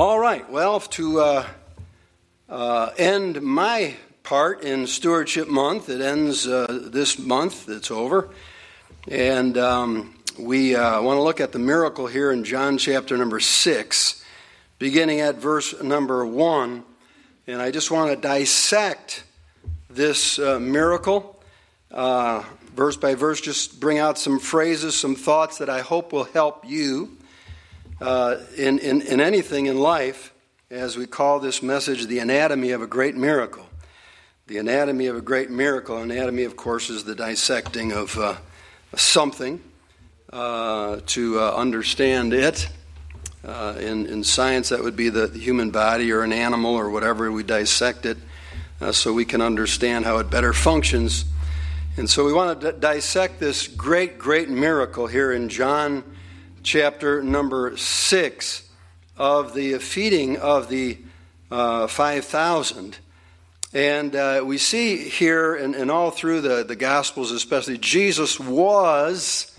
All right, well, to uh, uh, end my part in Stewardship Month, it ends uh, this month, it's over. And um, we uh, want to look at the miracle here in John chapter number 6, beginning at verse number 1. And I just want to dissect this uh, miracle, uh, verse by verse, just bring out some phrases, some thoughts that I hope will help you uh, in, in, in anything in life, as we call this message the anatomy of a great miracle. The anatomy of a great miracle. Anatomy, of course, is the dissecting of uh, something uh, to uh, understand it. Uh, in, in science, that would be the, the, human body or an animal or whatever. We dissect it uh, so we can understand how it better functions. And so we want to d- dissect this great, great miracle here in John chapter number 6 of the feeding of the uh, 5,000. And uh, we see here, and, and all through the, the Gospels especially, Jesus was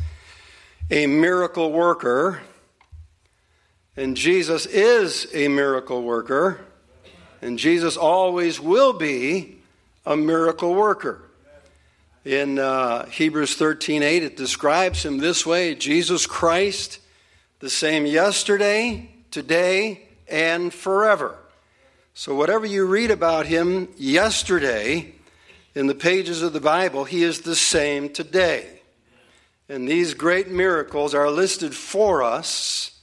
a miracle worker. And Jesus is a miracle worker. And Jesus always will be a miracle worker. In uh, Hebrews 13 8, it describes him this way Jesus Christ, the same yesterday, today, and forever. So, whatever you read about him yesterday in the pages of the Bible, he is the same today. And these great miracles are listed for us,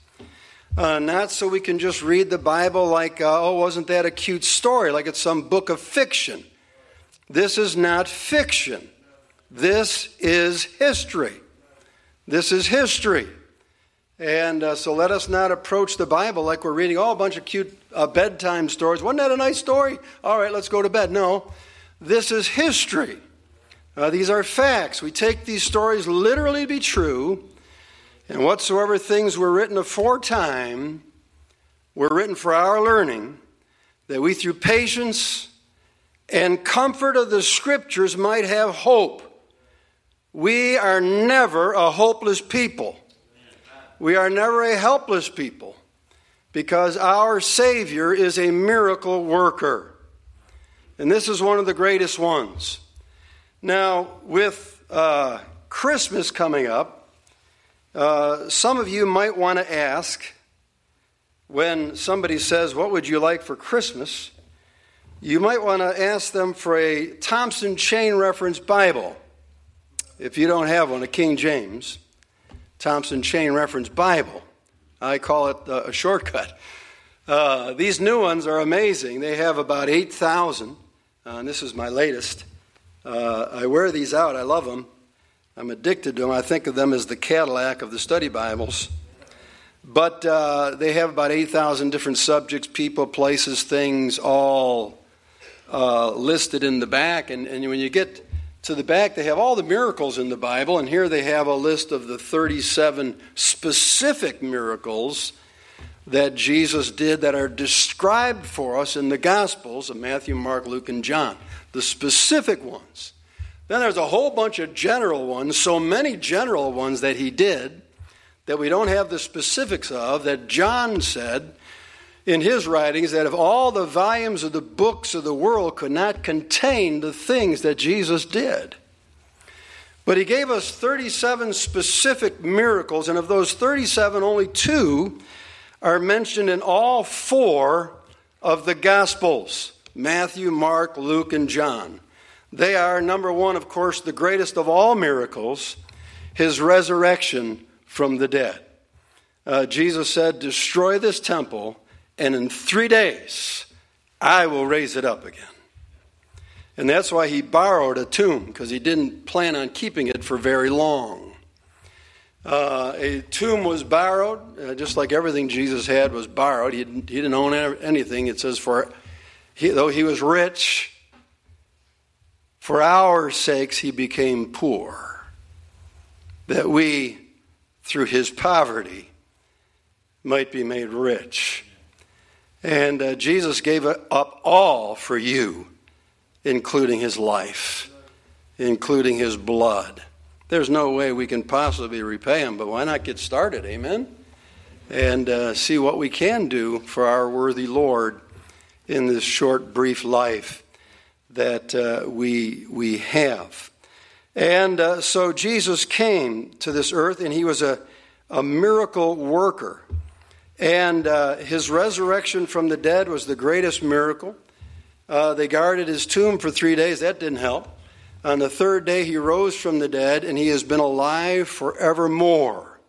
uh, not so we can just read the Bible like, uh, oh, wasn't that a cute story, like it's some book of fiction. This is not fiction. This is history. This is history. And uh, so let us not approach the Bible like we're reading oh, a bunch of cute uh, bedtime stories. Wasn't that a nice story? All right, let's go to bed. No, this is history. Uh, these are facts. We take these stories literally to be true, and whatsoever things were written aforetime were written for our learning, that we through patience and comfort of the Scriptures might have hope. We are never a hopeless people. We are never a helpless people because our Savior is a miracle worker. And this is one of the greatest ones. Now, with uh, Christmas coming up, uh, some of you might want to ask when somebody says, What would you like for Christmas? You might want to ask them for a Thompson Chain Reference Bible if you don't have one, a King James, Thompson Chain Reference Bible. I call it uh, a shortcut. Uh, these new ones are amazing. They have about 8,000, uh, and this is my latest. Uh, I wear these out. I love them. I'm addicted to them. I think of them as the Cadillac of the study Bibles. But uh, they have about 8,000 different subjects, people, places, things, all uh, listed in the back. And, and when you get to the back, they have all the miracles in the Bible, and here they have a list of the 37 specific miracles that Jesus did that are described for us in the Gospels of Matthew, Mark, Luke, and John. The specific ones. Then there's a whole bunch of general ones, so many general ones that he did that we don't have the specifics of, that John said in his writings that if all the volumes of the books of the world could not contain the things that Jesus did. But he gave us 37 specific miracles, and of those 37, only two are mentioned in all four of the Gospels Matthew, Mark, Luke, and John. They are, number one, of course, the greatest of all miracles, his resurrection from the dead. Uh, Jesus said, Destroy this temple and in three days I will raise it up again. And that's why he borrowed a tomb, because he didn't plan on keeping it for very long. Uh, a tomb was borrowed, uh, just like everything Jesus had was borrowed. He didn't, he didn't own anything. It says, for he, though he was rich, for our sakes he became poor, that we, through his poverty, might be made rich. And uh, Jesus gave up all for you, including his life, including his blood. There's no way we can possibly repay him, but why not get started? Amen? and uh, see what we can do for our worthy Lord in this short, brief life that uh, we, we have. And uh, so Jesus came to this earth, and he was a, a miracle worker. And uh, his resurrection from the dead was the greatest miracle. Uh, they guarded his tomb for three days. That didn't help. On the third day, he rose from the dead, and he has been alive forevermore.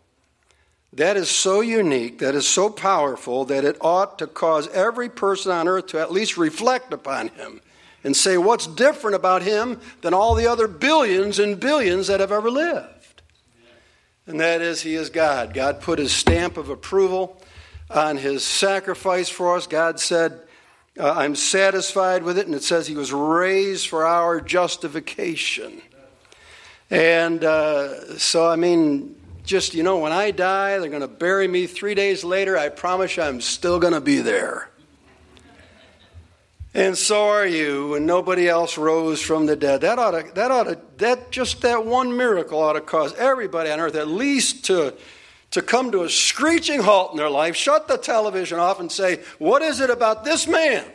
That is so unique, that is so powerful, that it ought to cause every person on earth to at least reflect upon him and say, What's different about him than all the other billions and billions that have ever lived? And that is, he is God. God put his stamp of approval on his sacrifice for us. God said, uh, I'm satisfied with it. And it says he was raised for our justification. And uh, so, I mean, just, you know, when I die, they're going to bury me three days later. I promise you I'm still going to be there. And so are you, and nobody else rose from the dead. That ought to, that ought to, that just that one miracle ought to cause everybody on earth at least to to come to a screeching halt in their life, shut the television off, and say, What is it about this man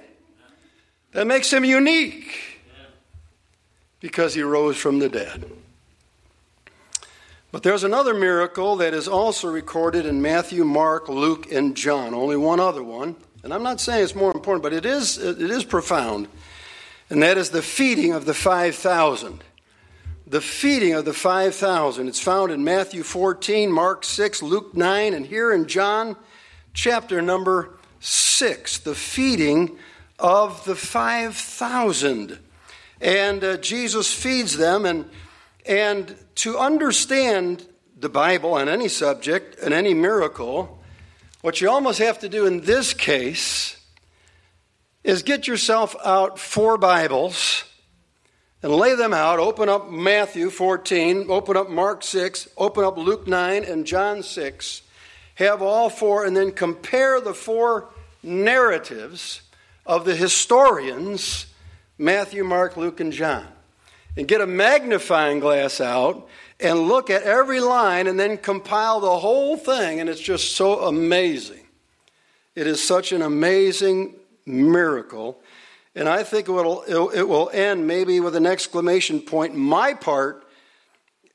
that makes him unique? Because he rose from the dead. But there's another miracle that is also recorded in Matthew, Mark, Luke, and John. Only one other one. And I'm not saying it's more important, but it is, it is profound. And that is the feeding of the 5,000 the feeding of the 5,000. It's found in Matthew 14, Mark 6, Luke 9, and here in John chapter number 6, the feeding of the 5,000. And uh, Jesus feeds them, and, and to understand the Bible on any subject and any miracle, what you almost have to do in this case is get yourself out four Bibles and lay them out. Open up Matthew 14, open up Mark 6, open up Luke 9 and John 6. Have all four, and then compare the four narratives of the historians Matthew, Mark, Luke, and John. And get a magnifying glass out and look at every line and then compile the whole thing, and it's just so amazing. It is such an amazing miracle and I think it will, it will end maybe with an exclamation point, my part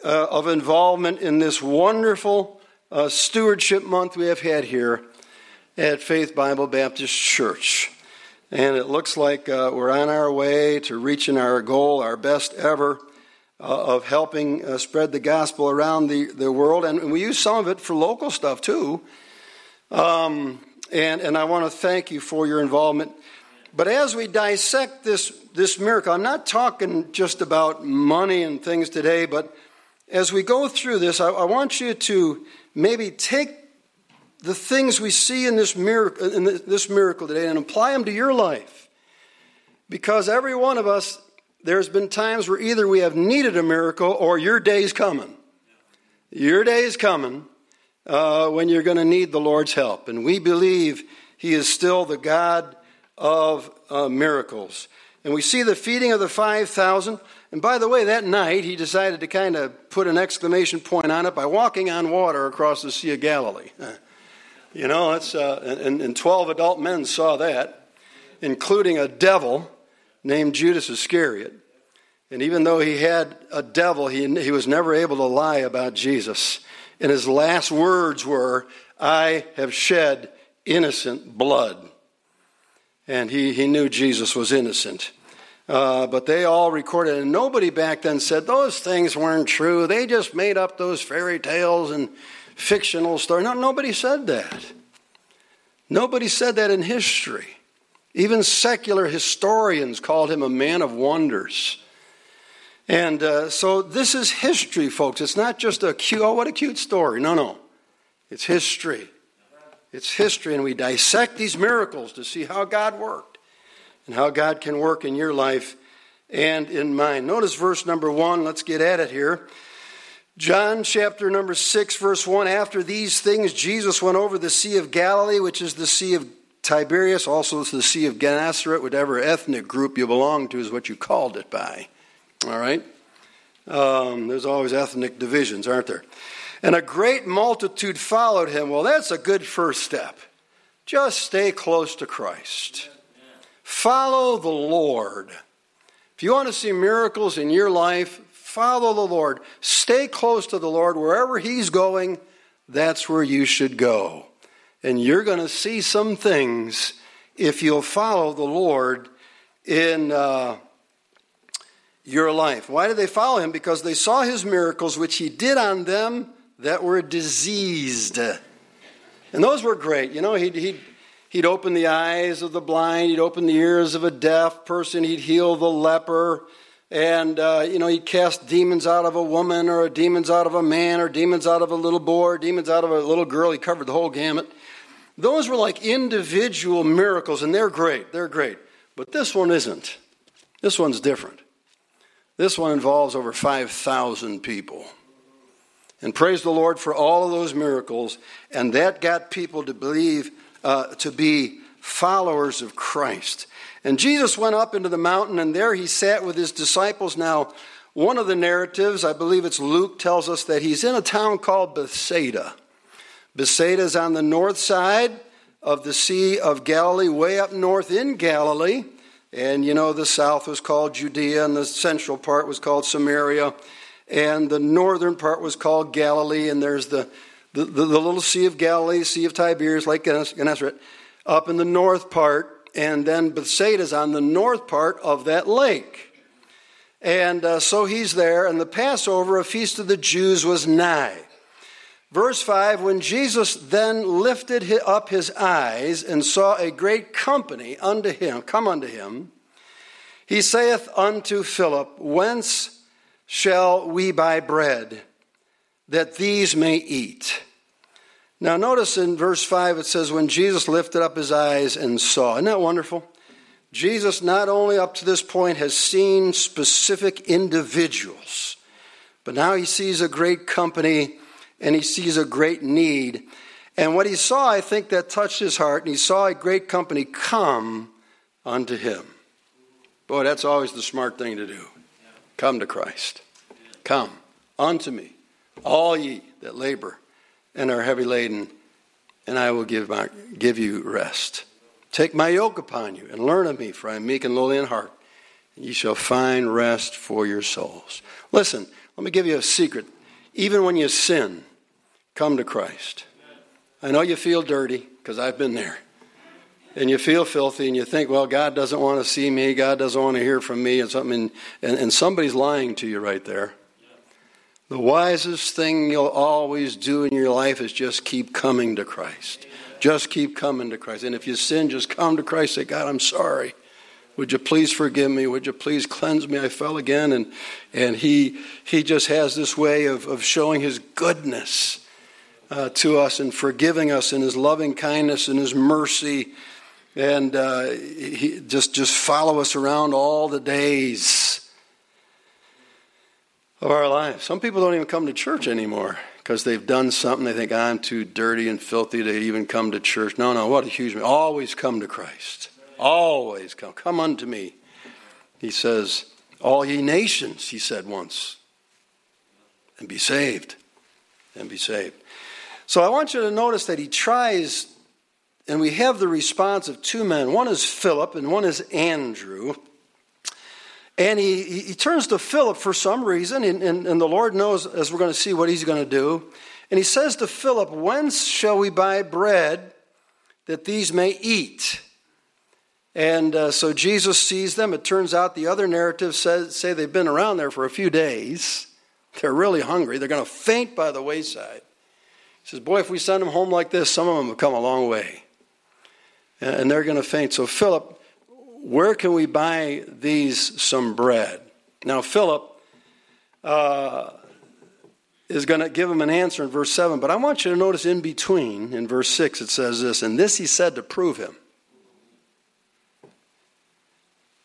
uh, of involvement in this wonderful uh, stewardship month we have had here at Faith Bible Baptist Church. And it looks like uh, we're on our way to reaching our goal, our best ever, uh, of helping uh, spread the gospel around the, the world. And we use some of it for local stuff too. Um, and, and I want to thank you for your involvement. But as we dissect this, this miracle, I'm not talking just about money and things today, but as we go through this, I, I want you to maybe take the things we see in this miracle, in this miracle today and apply them to your life. Because every one of us, there's been times where either we have needed a miracle or your day's coming. Your day is coming uh, when you're going to need the Lord's help. And we believe He is still the God of uh, miracles. And we see the feeding of the 5,000. And by the way, that night he decided to kind of put an exclamation point on it by walking on water across the Sea of Galilee. You know, uh, and, and 12 adult men saw that, including a devil named Judas Iscariot. And even though he had a devil, he, he was never able to lie about Jesus. And his last words were, I have shed innocent blood and he, he knew Jesus was innocent. Uh, but they all recorded, and nobody back then said those things weren't true. They just made up those fairy tales and fictional stories. No, nobody said that. Nobody said that in history. Even secular historians called him a man of wonders. And uh, so this is history, folks. It's not just a cute, oh, what a cute story. No, no. It's history. It's history, and we dissect these miracles to see how God worked and how God can work in your life and in mine. Notice verse number one. Let's get at it here. John chapter number 6, verse 1 After these things, Jesus went over the Sea of Galilee, which is the Sea of Tiberias, also the Sea of Gennesaret, whatever ethnic group you belong to is what you called it by. All right? Um, there's always ethnic divisions, aren't there? And a great multitude followed him. Well, that's a good first step. Just stay close to Christ. Follow the Lord. If you want to see miracles in your life, follow the Lord. Stay close to the Lord. Wherever He's going, that's where you should go. And you're going to see some things if you'll follow the Lord in uh, your life. Why did they follow Him? Because they saw His miracles, which He did on them that were diseased. And those were great. You know, he'd, he'd, he'd open the eyes of the blind, he'd open the ears of a deaf person, he'd heal the leper, and, uh, you know, he'd cast demons out of a woman, or demons out of a man, or demons out of a little boy, or demons out of a little girl. He covered the whole gamut. Those were like individual miracles, and they're great. They're great. But this one isn't. This one's different. This one involves over 5,000 people. And praise the Lord for all of those miracles. And that got people to believe, uh, to be followers of Christ. And Jesus went up into the mountain, and there he sat with his disciples. Now, one of the narratives, I believe it's Luke, tells us that he's in a town called Bethsaida. Bethsaida is on the north side of the Sea of Galilee, way up north in Galilee. And you know, the south was called Judea, and the central part was called Samaria and the northern part was called Galilee, and there's the, the, the, the little Sea of Galilee, Sea of Tiberias, Lake Gennesaret, up in the north part, and then Bethsaida's on the north part of that lake. And uh, so he's there, and the Passover, a feast of the Jews, was nigh. Verse 5 When Jesus then lifted up his eyes and saw a great company unto him, come unto him, he saith unto Philip, Whence shall we buy bread that these may eat? Now, notice in verse 5 it says, When Jesus lifted up his eyes and saw. Isn't that wonderful? Jesus, not only up to this point, has seen specific individuals, but now he sees a great company and he sees a great need. And what he saw, I think, that touched his heart, and he saw a great company come unto him. Boy, that's always the smart thing to do. Come to Christ. Come unto me, all ye that labor and are heavy laden, and I will give, my, give you rest. Take my yoke upon you and learn of me, for I am meek and lowly in heart, and ye shall find rest for your souls. Listen, let me give you a secret. Even when you sin, come to Christ. I know you feel dirty, because I've been there and you feel filthy and you think, well, God doesn't want to see me, God doesn't want to hear from me, and something, and, and somebody's lying to you right there. The wisest thing you'll always do in your life is just keep coming to Christ. Just keep coming to Christ. And if you sin, just come to Christ. Say, God, I'm sorry. Would you please forgive me? Would you please cleanse me? I fell again. And, and he, he just has this way of, of showing his goodness uh, to us and forgiving us in his loving kindness and his mercy and uh, he, just just follow us around all the days of our lives. Some people don't even come to church anymore because they've done something. They think I'm too dirty and filthy to even come to church. No, no, what a huge always come to Christ. Always come. Come unto me. He says, "All ye nations," he said once, and be saved, and be saved. So I want you to notice that he tries and we have the response of two men. One is Philip, and one is Andrew. And he, he turns to Philip for some reason, and, and, and the Lord knows, as we're going to see, what he's going to do. And he says to Philip, Whence shall we buy bread that these may eat? And uh, so Jesus sees them. It turns out the other narratives says, say they've been around there for a few days. They're really hungry. They're going to faint by the wayside. He says, Boy, if we send them home like this, some of them have come a long way and they're going to faint. So, Philip, where can we buy these some bread? Now, Philip uh, is going to give him an answer in verse 7, but I want you to notice in between, in verse 6, it says this, and this he said to prove him.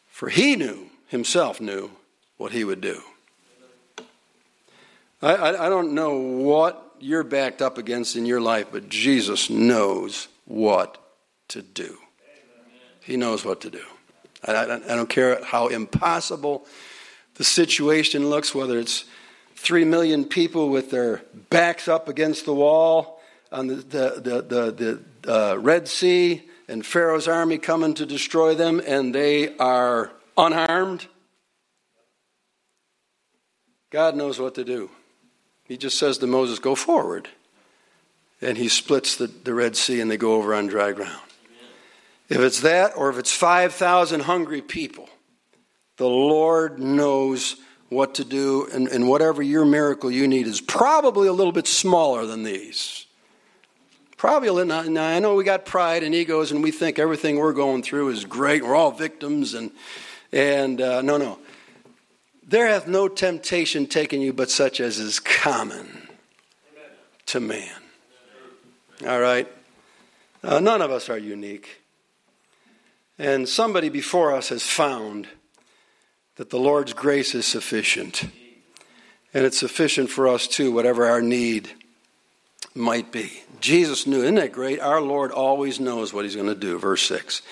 For he knew, himself knew, what he would do. I, I, I don't know what you're backed up against in your life, but Jesus knows what to do. He knows what to do. I, I, I don't care how impossible the situation looks, whether it's three million people with their backs up against the wall on the, the, the, the, uh, Red Sea and Pharaoh's army coming to destroy them, and they are unharmed. God knows what to do. He just says to Moses, Go forward. And he splits the, the Red Sea and they go over on dry ground. If it's that, or if it's 5,000 hungry people, the Lord knows what to do, and, and whatever your miracle you need is probably a little bit smaller than these. Probably a little. Now, I know we got pride and egos, and we think everything we're going through is great. We're all victims, and and uh, no, no. There hath no temptation taken you but such as is common to man. All right? Uh, none of us are unique. And somebody before us has found that the Lord's grace is sufficient. And it's sufficient for us too, whatever our need might be. Jesus knew, isn't that great? Our Lord always knows what he's going to do. Verse 6.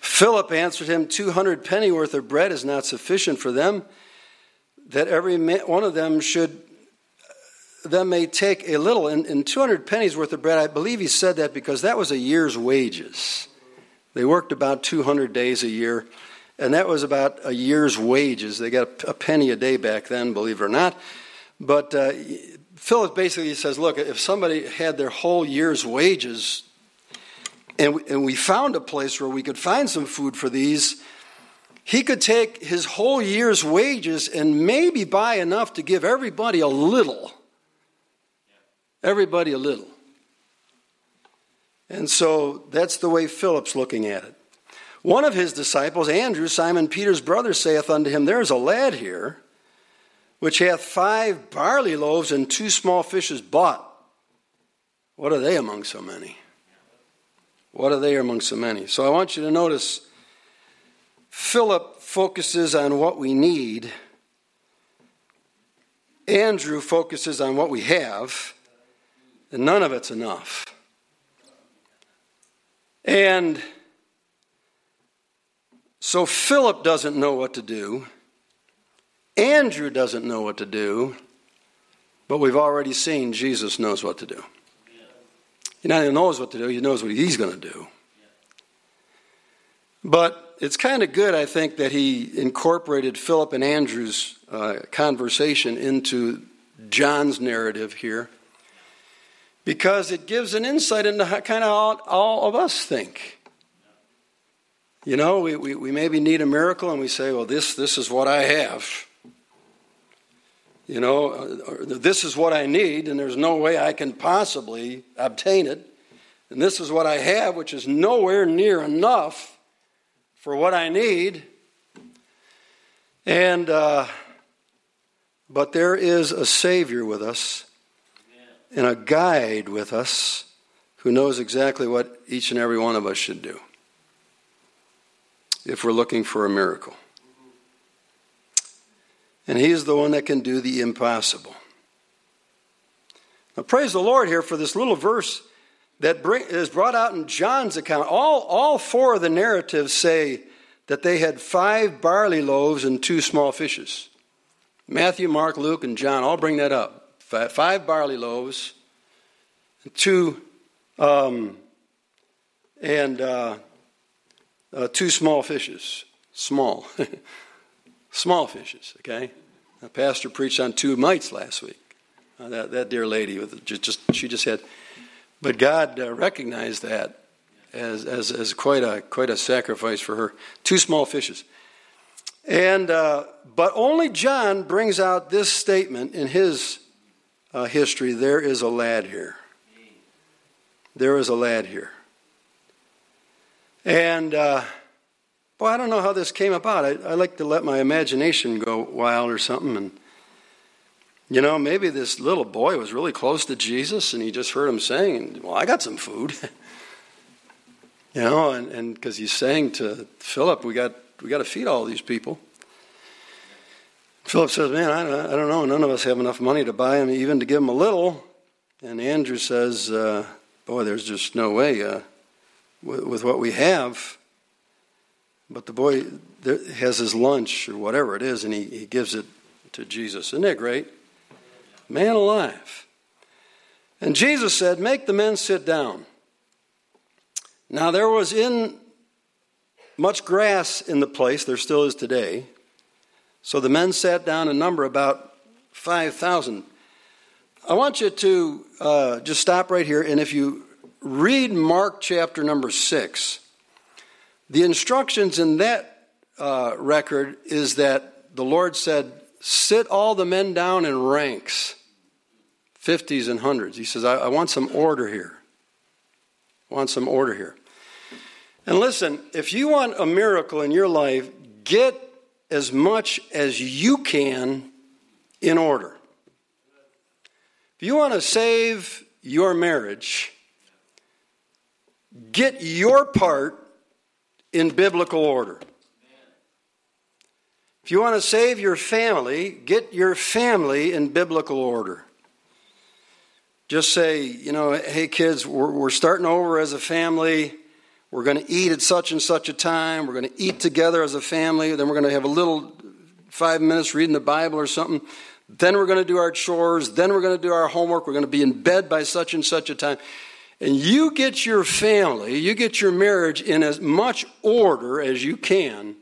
Philip answered him, 200 pennyworth of bread is not sufficient for them, that every one of them should them may take a little. And, and 200 pennies worth of bread, I believe he said that because that was a year's wages. They worked about 200 days a year, and that was about a year's wages. They got a penny a day back then, believe it or not. But uh, Philip basically says, look, if somebody had their whole year's wages, and we, and we found a place where we could find some food for these, he could take his whole year's wages and maybe buy enough to give everybody a little. Everybody a little. And so that's the way Philip's looking at it. One of his disciples, Andrew, Simon Peter's brother, saith unto him, There is a lad here which hath five barley loaves and two small fishes bought. What are they among so many? What are they among so many? So I want you to notice Philip focuses on what we need, Andrew focuses on what we have, and none of it's enough. And so Philip doesn't know what to do. Andrew doesn't know what to do. But we've already seen Jesus knows what to do. He not only knows what to do, he knows what he's going to do. But it's kind of good, I think, that he incorporated Philip and Andrew's uh, conversation into John's narrative here because it gives an insight into how kind of all, of us think. You know, we, we, we maybe need a miracle and we say, well, this, this is what I have. You know, uh, this is what I need and there's no way I can possibly obtain it. And this is what I have, which is nowhere near enough for what I need. And, uh, but there is a Savior with us and a guide with us who knows exactly what each and every one of us should do if we're looking for a miracle. And He is the one that can do the impossible. Now, praise the Lord here for this little verse that bring, is brought out in John's account. All, all four of the narratives say that they had five barley loaves and two small fishes. Matthew, Mark, Luke, and John all bring that up five barley loaves, two um, and uh, uh, two small fishes. Small, small fishes. Okay, the pastor preached on two mites last week. Uh, that that dear lady with just, just she just had, but God uh, recognized that as, as as quite a quite a sacrifice for her. Two small fishes. And uh, but only John brings out this statement in his uh, history, there is a lad here. There is a lad here. And, uh, boy, I don't know how this came about. I, I like to let my imagination go wild or something. And, you know, maybe this little boy was really close to Jesus and he just heard him saying, Well, I got some food. you know, and because he's saying to Philip, we got, we got to feed all these people. Philip says, Man, I, I don't know. None of us have enough money to buy him, even to give him a little. And Andrew says, uh, Boy, there's just no way uh, with, with, what we have. But the boy has his lunch or whatever it is, and he, he gives it to Jesus. Isn't that great? Man alive. And Jesus said, Make the men sit down. Now there was in much grass in the place, there still is today. So the men sat down in number about 5,000. I want you to uh, just stop right here, and if you read Mark chapter number 6, the instructions in that uh, record is that the Lord said, Sit all the men down in ranks, 50s and hundreds. He says, I, I want some order here. I want some order here. And listen, if you want a miracle in your life, get as much as you can in order. If you want to save your marriage, get your part in biblical order. If you want to save your family, get your family in biblical order. Just say, you know, hey kids, we're, we're starting over as a family. We're going to eat at such and such a time. We're going to eat together as a family. Then we're going to have a little five minutes reading the Bible or something. Then we're going to do our chores. Then we're going to do our homework. We're going to be in bed by such and such a time. And you get your family, you get your marriage in as much order as you can.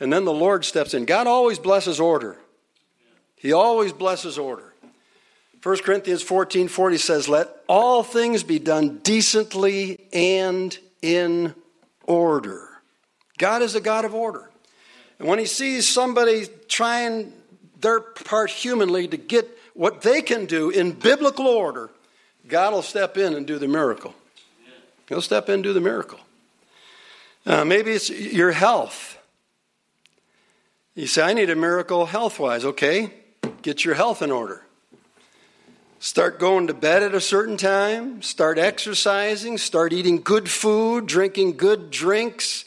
And then the Lord steps in. God always blesses order. He always blesses order. 1 Corinthians 14 40 says, Let all things be done decently and in order. God is a God of order. And when He sees somebody trying their part humanly to get what they can do in biblical order, God will step in and do the miracle. He'll step in and do the miracle. Uh, maybe it's your health. You say, I need a miracle health wise. Okay, get your health in order. Start going to bed at a certain time, start exercising, start eating good food, drinking good drinks,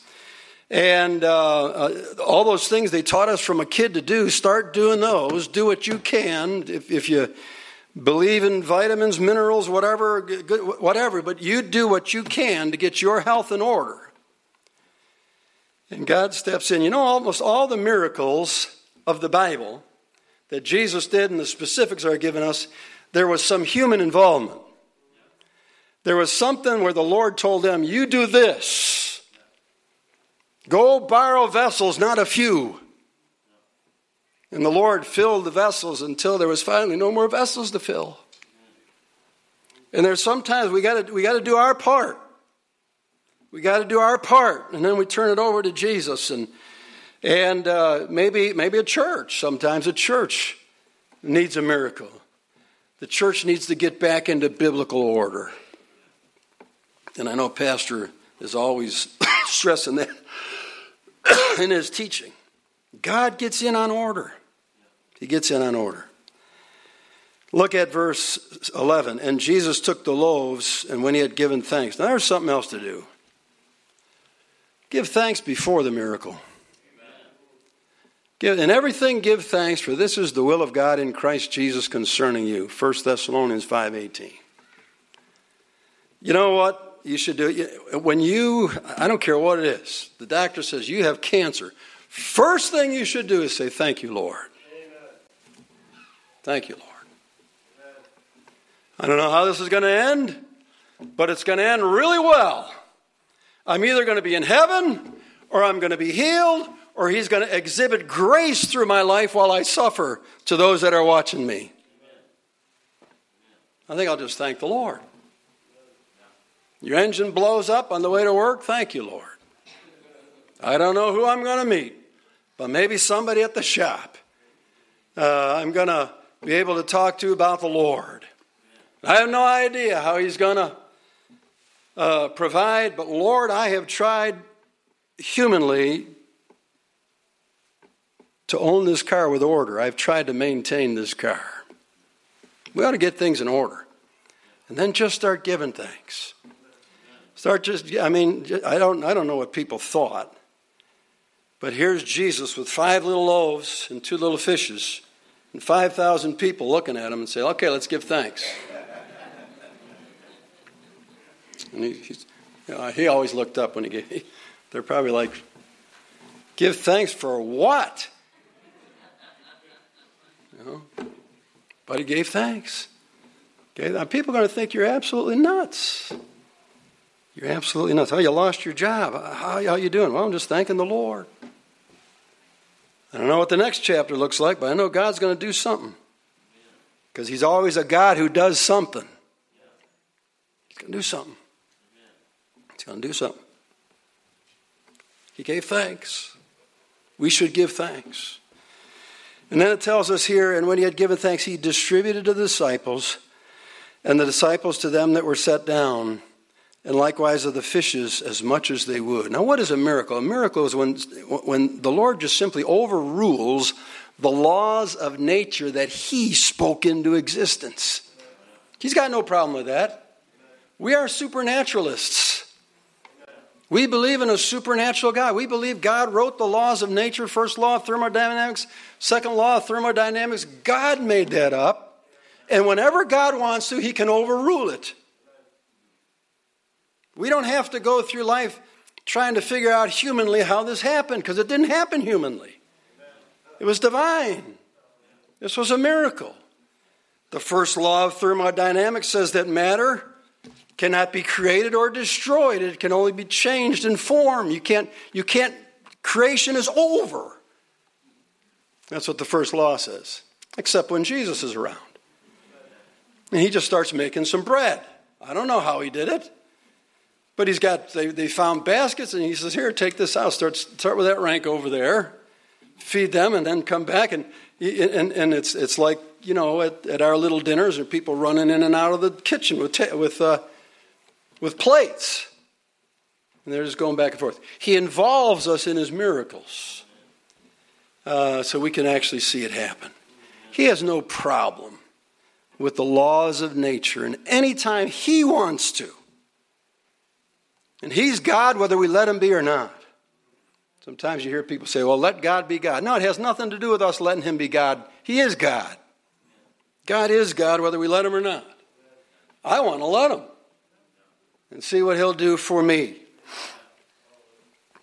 and uh, uh, all those things they taught us from a kid to do. Start doing those. Do what you can. If, if you believe in vitamins, minerals, whatever, whatever, but you do what you can to get your health in order. And God steps in. You know, almost all the miracles of the Bible that Jesus did, and the specifics are given us, there was some human involvement. There was something where the Lord told them, You do this. Go borrow vessels, not a few. And the Lord filled the vessels until there was finally no more vessels to fill. And there's sometimes we got to we got to do our part. We got to do our part, and then we turn it over to Jesus, and and uh, maybe maybe a church. Sometimes a church needs a miracle. The church needs to get back into biblical order. And I know Pastor is always stressing that in his teaching. God gets in on order. He gets in on order. Look at verse 11. And Jesus took the loaves, and when he had given thanks. Now, there's something else to do. Give thanks before the miracle. Give, in everything give thanks, for this is the will of God in Christ Jesus concerning you. 1 Thessalonians 5.18. You know what you should do? When you, I don't care what it is, the doctor says you have cancer. First thing you should do is say, Thank you, Lord. Thank you, Lord. I don't know how this is going to end, but it's going to end really well. I'm either going to be in heaven or I'm going to be healed or he's going to exhibit grace through my life while I suffer to those that are watching me. I think I'll just thank the Lord. Your engine blows up on the way to work. Thank you, Lord. I don't know who I'm going to meet, but maybe somebody at the shop. Uh, I'm going to be able to talk to about the Lord. I have no idea how He's going to uh, provide, but Lord, I have tried humanly to own this car with order. I've tried to maintain this car. We ought to get things in order. And then just start giving thanks. Start just, I mean, I don't, I don't know what people thought. But here's Jesus with five little loaves and two little fishes, and 5,000 people looking at him and say, okay, let's give thanks. and he, you know, he always looked up when he gave, they're probably like, give thanks for what? Know? But he gave thanks. Okay, now people are going to think you're absolutely nuts. You're absolutely nuts. Oh, you lost your job. Uh, how, how you doing? Well, I'm just thanking the Lord. I don't know what the next chapter looks like, but I know God's going to do something. Because He's always a God who does something. He's going to do something. He's going to do something. He gave thanks. We should give thanks. And then it tells us here, and when he had given thanks, he distributed to the disciples, and the disciples to them that were set down, and likewise of the fishes as much as they would. Now, what is a miracle? A miracle is when, when the Lord just simply overrules the laws of nature that he spoke into existence. He's got no problem with that. We are supernaturalists. We believe in a supernatural God. We believe God wrote the laws of nature, first law of thermodynamics, second law of thermodynamics. God made that up. And whenever God wants to, he can overrule it. We don't have to go through life trying to figure out humanly how this happened because it didn't happen humanly. It was divine. This was a miracle. The first law of thermodynamics says that matter cannot be created or destroyed. It can only be changed in form. You can't, you can't, creation is over. That's what the first law says, except when Jesus is around. And he just starts making some bread. I don't know how he did it. But he's got, they, they found baskets, and he says, Here, take this out. Start, start with that rank over there. Feed them, and then come back. And, and, and it's, it's like, you know, at, at our little dinners, are people running in and out of the kitchen with, with uh, with plates. And they're just going back and forth. He involves us in his miracles uh, so we can actually see it happen. He has no problem with the laws of nature, and anytime he wants to. And he's God whether we let him be or not. Sometimes you hear people say, well, let God be God. No, it has nothing to do with us letting him be God. He is God. God is God whether we let him or not. I want to let him and see what He'll do for me.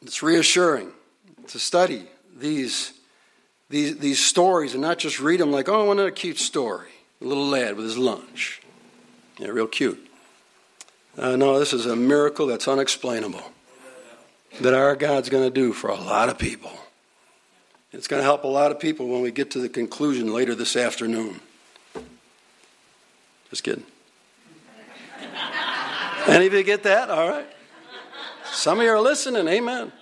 It's reassuring to study these, these, these stories and not just read them like, oh, I want a cute story. A little lad with his lunch. Yeah, real cute. Uh, no, this is a miracle that's unexplainable that our God's going to do for a lot of people. It's going to help a lot of people when we get to the conclusion later this afternoon. Just kidding. Any of you get that? All right. Some of you are listening. Amen.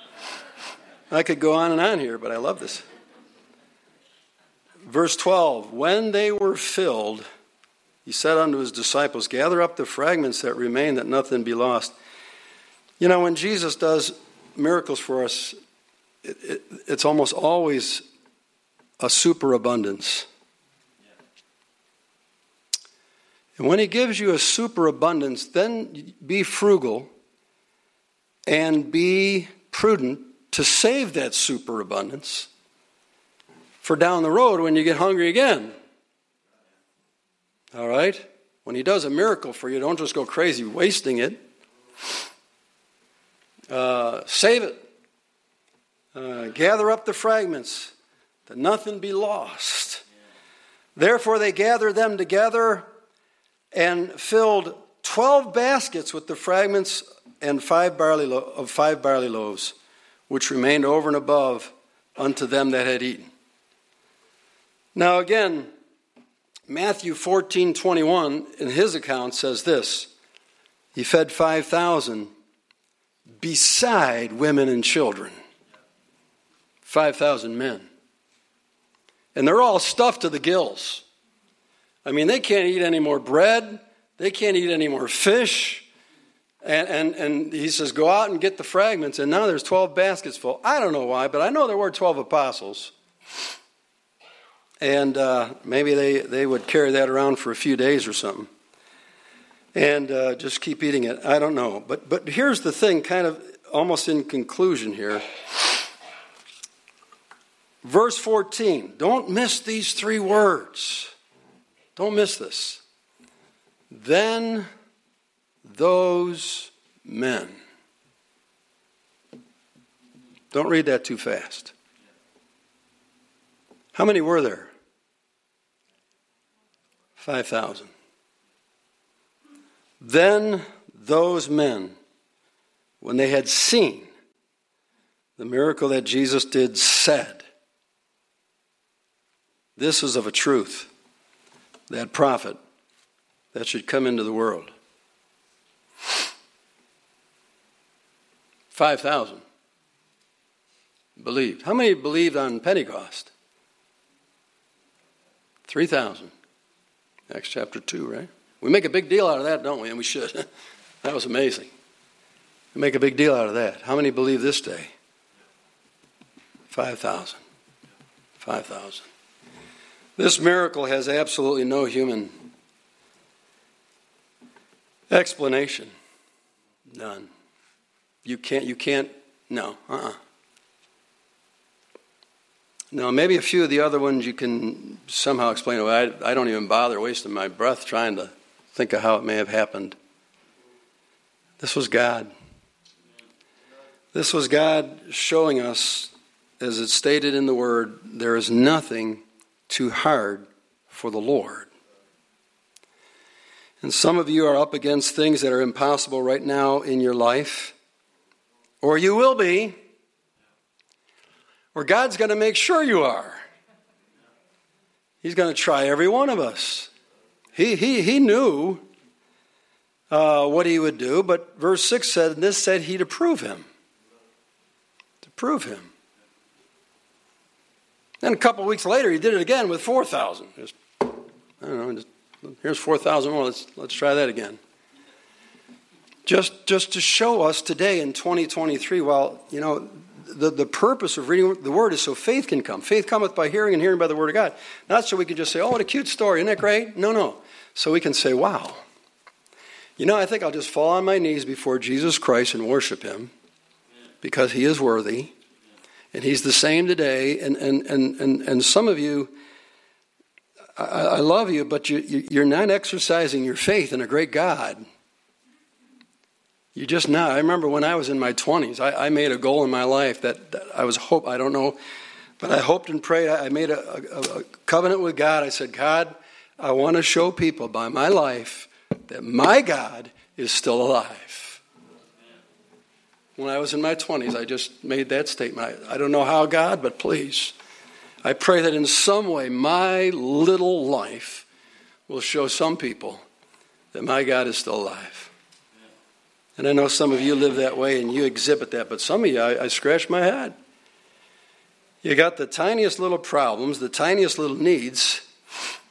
I could go on and on here, but I love this. Verse 12 When they were filled, he said unto his disciples, Gather up the fragments that remain, that nothing be lost. You know, when Jesus does miracles for us, it, it, it's almost always a superabundance. And when He gives you a superabundance, then be frugal and be prudent to save that superabundance for down the road when you get hungry again. All right? When He does a miracle for you, don't just go crazy wasting it. Uh, save it. Uh, gather up the fragments, that nothing be lost. Therefore, they gather them together and filled 12 baskets with the fragments and five barley lo- of five barley loaves, which remained over and above unto them that had eaten. Now again, Matthew 14, 21, in his account says this He fed 5,000 beside women and children. 5,000 men. And they're all stuffed to the gills. I mean, they can't eat any more bread, they can't eat any more fish. And, and, and he says, Go out and get the fragments. And now there's 12 baskets full. I don't know why, but I know there were 12 apostles. And uh, maybe they, they would carry that around for a few days or something. And uh, just keep eating it. I don't know. But, but here's the thing, kind of almost in conclusion here. Verse 14. Don't miss these three words. Don't miss this. Then those men. Don't read that too fast. How many were there? 5,000. Then those men, when they had seen the miracle that Jesus did, said, This is of a truth, that prophet that should come into the world. 5,000 believed. How many believed on Pentecost? 3,000. Acts chapter 2, right? We make a big deal out of that, don't we? And we should. that was amazing. We make a big deal out of that. How many believe this day? 5,000. 5,000. This miracle has absolutely no human explanation. None. You can't, you can't, no, uh uh-uh. uh No, maybe a few of the other ones you can somehow explain away. I, I don't even bother wasting my breath trying to think of how it may have happened. This was God. This was God showing us, as it's stated in the Word, there is nothing too hard for the Lord. And some of you are up against things that are impossible right now in your life, or you will be, or God's going to make sure you are. He's going to try every one of us. He, he, he knew uh, what he would do, but verse 6 said, and this said he to prove him. To prove him. Then a couple weeks later, he did it again with 4,000. Just, I don't know, just Here's 4,000 more. Let's, let's try that again. Just, just to show us today in 2023, well, you know, the, the purpose of reading the Word is so faith can come. Faith cometh by hearing, and hearing by the Word of God. Not so we can just say, oh, what a cute story. Isn't that great? No, no. So we can say, wow. You know, I think I'll just fall on my knees before Jesus Christ and worship Him because He is worthy. And He's the same today. And, and, and, and, and some of you, I, I love you, but you, you're not exercising your faith in a great God. You're just not. I remember when I was in my 20s, I, I made a goal in my life that, that, I was hope. I don't know, but I hoped and prayed. I made a, a, a covenant with God. I said, God, I want to show people by my life that my God is still alive. When I was in my 20s, I just made that statement. I, I don't know how, God, but please. I pray that in some way my little life will show some people that my God is still alive. And I know some of you live that way and you exhibit that, but some of you, I, I scratch my head. You got the tiniest little problems, the tiniest little needs,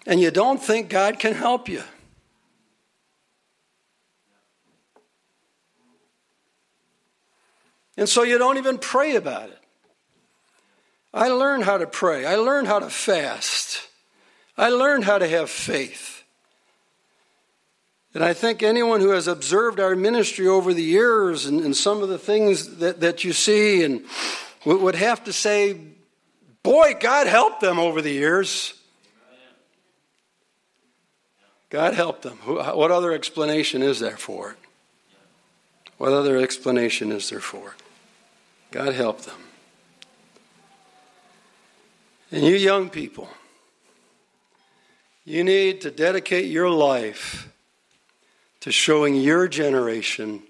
and you don't think God can help you. And so you don't even pray about it. I learned how to pray. I learned how to fast. I learned how to have faith. And I think anyone who has observed our ministry over the years and, and some of the things that, that you see and would have to say, boy, God helped them over the years. God helped them. What other explanation is there for it? What other explanation is there for it? God help them. And you young people, you need to dedicate your life to showing your generation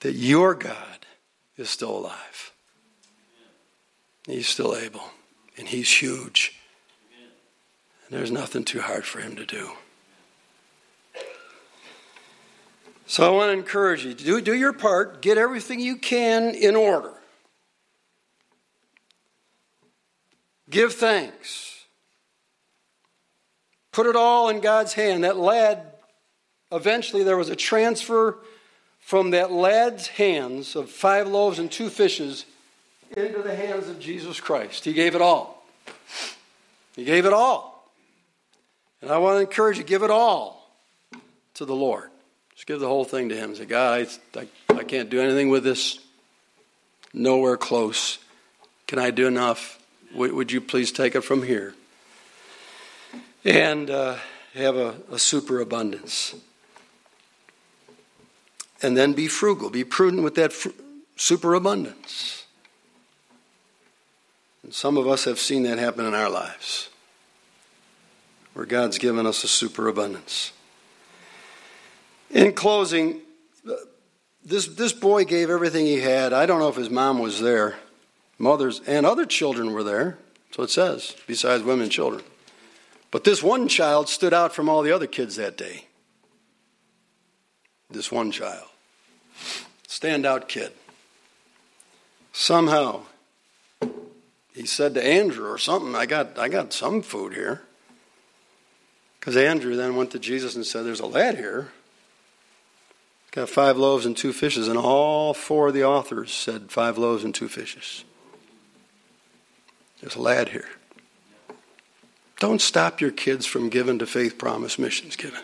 that your God is still alive. He's still able, and He's huge. And there's nothing too hard for Him to do. So I want to encourage you do, do your part, get everything you can in order. Give thanks. Put it all in God's hand. That lad, eventually, there was a transfer from that lad's hands of five loaves and two fishes into the hands of Jesus Christ. He gave it all. He gave it all. And I want to encourage you give it all to the Lord. Just give the whole thing to Him. Say, God, I, I, can't do anything with this. Nowhere close. Can I do enough? Would you please take it from here? And uh, have a, a superabundance. And then be frugal, be prudent with that fr- superabundance. And some of us have seen that happen in our lives. where God's given us a superabundance. In closing, this, this boy gave everything he had. I don't know if his mom was there. Mothers and other children were there. So it says, besides women and children. But this one child stood out from all the other kids that day. This one child. Standout kid. Somehow, he said to Andrew or something, I got, I got some food here. Because Andrew then went to Jesus and said, There's a lad here. Got five loaves and two fishes, and all four of the authors said five loaves and two fishes. There's a lad here. Don't stop your kids from giving to Faith Promise Missions giving.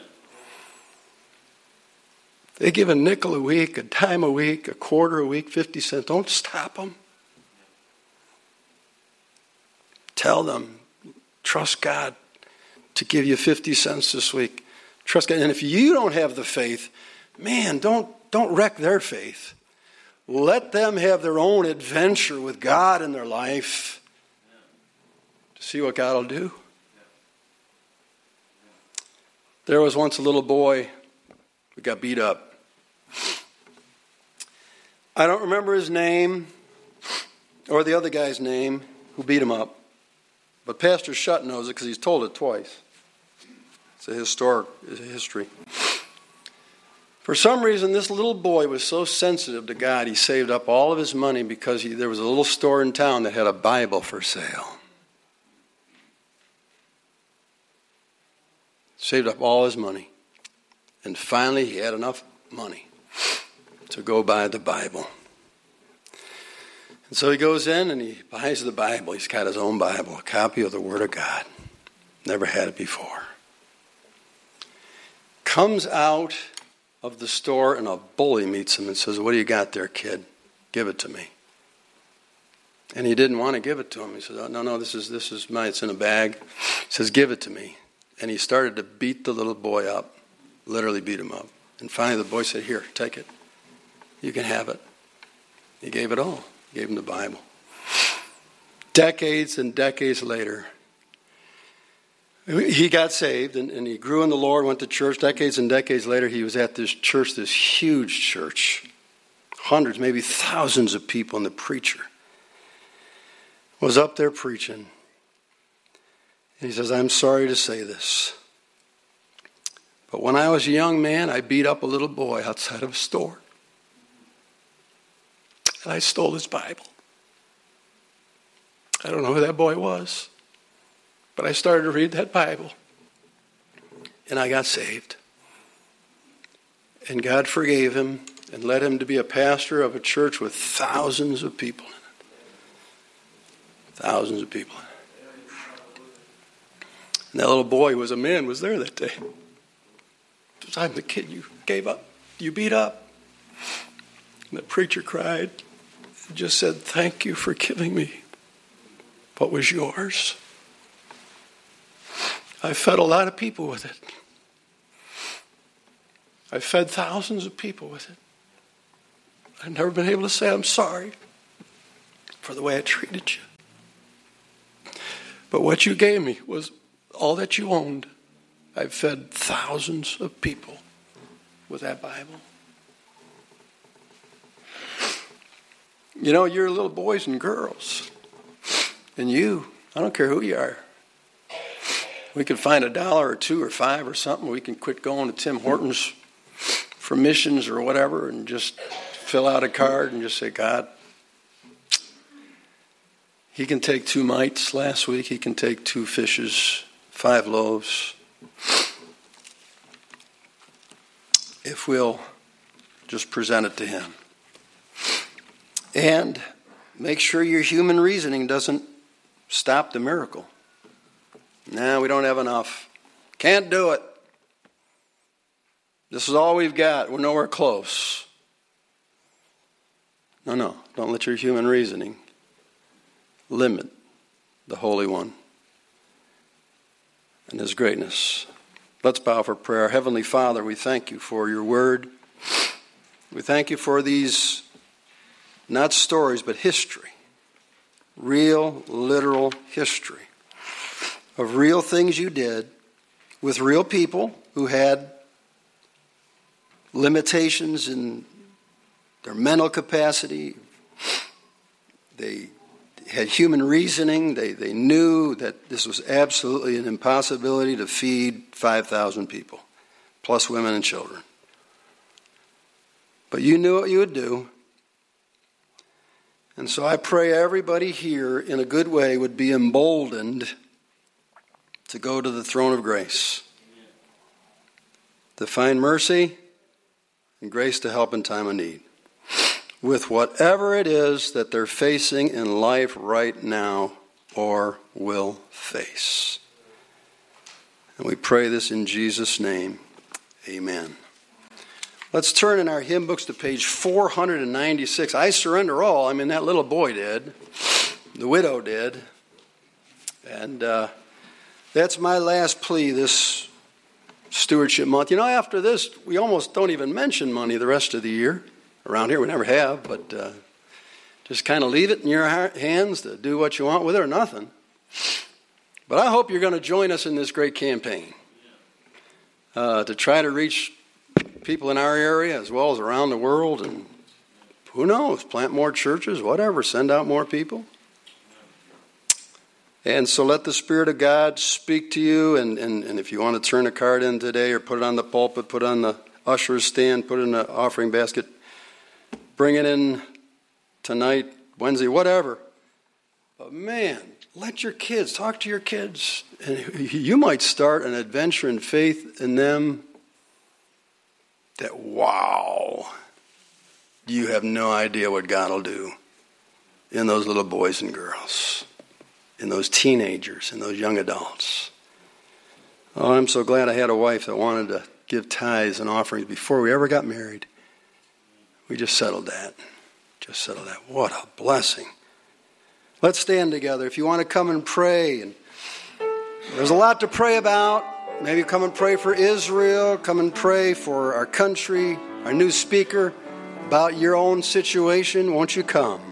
They give a nickel a week, a dime a week, a quarter a week, 50 cents. Don't stop them. Tell them, trust God to give you 50 cents this week. Trust God. And if you don't have the faith, man, don't, don't wreck their faith. Let them have their own adventure with God in their life see what God will do. There was once a little boy who got beat up. I don't remember his name or the other guy's name who beat him up. But Pastor Shutt knows it because he's told it twice. It's a historic it's a history. For some reason, this little boy was so sensitive to God, he saved up all of his money because he, there was a little store in town that had a Bible for sale. Saved up all his money. And finally, he had enough money to go buy the Bible. And so he goes in and he buys the Bible. He's got his own Bible, a copy of the Word of God. Never had it before. Comes out of the store and a bully meets him and says, What do you got there, kid? Give it to me. And he didn't want to give it to him. He said, oh, No, no, this is, this is mine. It's in a bag. He says, Give it to me. And he started to beat the little boy up, literally beat him up. And finally, the boy said, Here, take it. You can have it. He gave it all gave him the Bible. Decades and decades later, he got saved and, and, he grew in the Lord, went to church. Decades and decades later, he was at this church, this huge church. Hundreds, maybe thousands of people, and the preacher was up there preaching. And he says, I'm sorry to say this, but when I was a young man, I beat up a little boy outside of a store and I stole his Bible. I don't know who that boy was, but I started to read that Bible, and I got saved. And God forgave him and led him to be a pastor of a church with thousands of people in it. Thousands of people in it. And that little boy who was a man was there that day. I'm the kid you gave up, you beat up. And the preacher cried and just said, Thank you for giving me what was yours. I fed a lot of people with it. I fed thousands of people with it. I've never been able to say I'm sorry for the way I treated you. But what you gave me was all that you owned. I've fed thousands of people with that Bible. You know, you're little boys and girls. And you, I don't care who you are. We can find a dollar or two or five or something. We can quit going to Tim Hortons for missions or whatever and just fill out a card and just say, God, he can take two mites last week. He can take two fishes, five loaves. If we'll just present it to him. And make sure your human reasoning doesn't stop the miracle. Nah, we don't have enough. Can't do it. This is all we've got. We're nowhere close. No, no. Don't let your human reasoning limit the Holy One and His greatness. Let's bow for prayer. Heavenly Father, we thank you for your word. We thank you for these not stories, but history. Real, literal history of real things you did with real people who had limitations in their mental capacity. They had human reasoning. They, they knew that this was absolutely an impossibility to feed 5,000 people, plus women and children. But you knew what you would do. And so I pray everybody here, in a good way, would be emboldened to go to the throne of grace, to find mercy and grace to help in time of need with whatever it is that they're facing in life right now or will face. And we pray this in Jesus' name. Amen. Let's turn in our hymn books to page 496. I surrender all. I mean, that little boy did, the widow did. And uh, that's my last plea this stewardship month. You know, after this, we almost don't even mention money the rest of the year. Around here, we never have, but uh, just kind of leave it in your hands to do what you want with it or nothing. But I hope you're going to join us in this great campaign uh, to try to reach people in our area as well as around the world. And who knows, plant more churches, whatever, send out more people. And so let the Spirit of God speak to you. And, and, and if you want to turn a card in today or put it on the pulpit, put it on the usher's stand, put it in the offering basket, bring it in tonight, Wednesday, whatever. But man, let your kids talk to your kids. And you might start an adventure in faith in them that, wow, you have no idea what God will do in those little boys and girls, in those teenagers, in those young adults. Oh, I'm so glad I had a wife that wanted to give tithes and offerings before we ever got married. We just settled that. Just settled that. What a blessing. Let's stand together. If you want to come and pray, and there's a lot to pray about. Maybe come and pray for Israel, come and pray for our country, our new speaker, about your own situation. Won't you come?